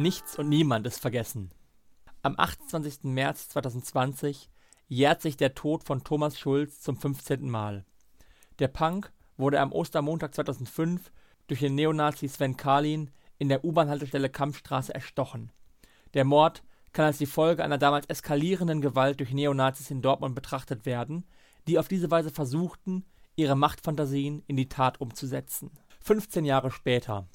Nichts und niemand ist vergessen. Am 28. März 2020 jährt sich der Tod von Thomas Schulz zum 15. Mal. Der Punk wurde am Ostermontag 2005 durch den Neonazi Sven Karlin in der U-Bahn-Haltestelle Kampfstraße erstochen. Der Mord kann als die Folge einer damals eskalierenden Gewalt durch Neonazis in Dortmund betrachtet werden, die auf diese Weise versuchten, ihre Machtfantasien in die Tat umzusetzen. 15 Jahre später.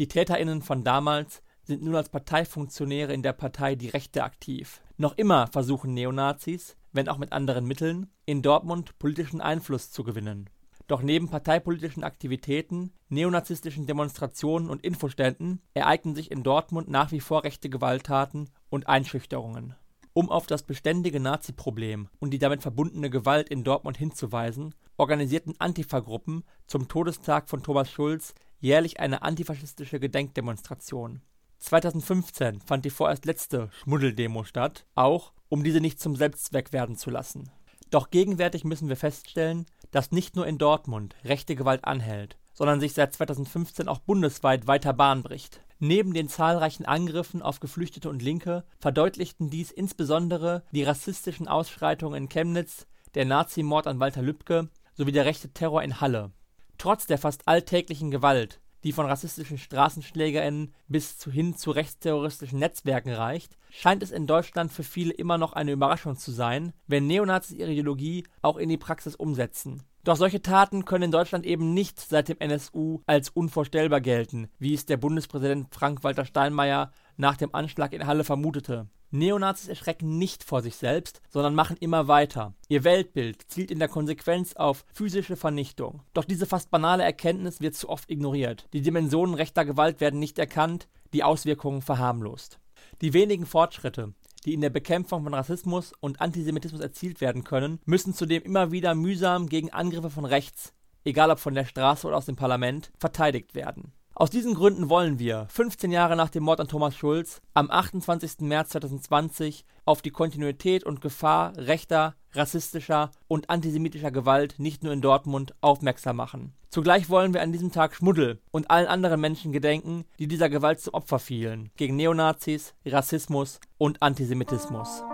Die TäterInnen von damals sind nun als Parteifunktionäre in der Partei Die Rechte aktiv. Noch immer versuchen Neonazis, wenn auch mit anderen Mitteln, in Dortmund politischen Einfluss zu gewinnen. Doch neben parteipolitischen Aktivitäten, neonazistischen Demonstrationen und Infoständen ereignen sich in Dortmund nach wie vor rechte Gewalttaten und Einschüchterungen. Um auf das beständige Nazi-Problem und die damit verbundene Gewalt in Dortmund hinzuweisen, organisierten Antifa-Gruppen zum Todestag von Thomas Schulz jährlich eine antifaschistische Gedenkdemonstration. 2015 fand die vorerst letzte Schmuddeldemo statt, auch um diese nicht zum Selbstzweck werden zu lassen. Doch gegenwärtig müssen wir feststellen, dass nicht nur in Dortmund rechte Gewalt anhält, sondern sich seit 2015 auch bundesweit weiter Bahn bricht. Neben den zahlreichen Angriffen auf Geflüchtete und Linke verdeutlichten dies insbesondere die rassistischen Ausschreitungen in Chemnitz, der Nazimord an Walter Lübcke sowie der rechte Terror in Halle. Trotz der fast alltäglichen Gewalt, die von rassistischen StraßenschlägerInnen bis hin zu rechtsterroristischen Netzwerken reicht, scheint es in Deutschland für viele immer noch eine Überraschung zu sein, wenn Neonazis ihre Ideologie auch in die Praxis umsetzen. Doch solche Taten können in Deutschland eben nicht seit dem NSU als unvorstellbar gelten, wie es der Bundespräsident Frank-Walter Steinmeier nach dem Anschlag in Halle vermutete. Neonazis erschrecken nicht vor sich selbst, sondern machen immer weiter. Ihr Weltbild zielt in der Konsequenz auf physische Vernichtung. Doch diese fast banale Erkenntnis wird zu oft ignoriert. Die Dimensionen rechter Gewalt werden nicht erkannt, die Auswirkungen verharmlost. Die wenigen Fortschritte, die in der Bekämpfung von Rassismus und Antisemitismus erzielt werden können, müssen zudem immer wieder mühsam gegen Angriffe von rechts, egal ob von der Straße oder aus dem Parlament, verteidigt werden. Aus diesen Gründen wollen wir, 15 Jahre nach dem Mord an Thomas Schulz, am 28. März 2020 auf die Kontinuität und Gefahr rechter, rassistischer und antisemitischer Gewalt nicht nur in Dortmund aufmerksam machen. Zugleich wollen wir an diesem Tag Schmuddel und allen anderen Menschen gedenken, die dieser Gewalt zum Opfer fielen, gegen Neonazis, Rassismus und Antisemitismus.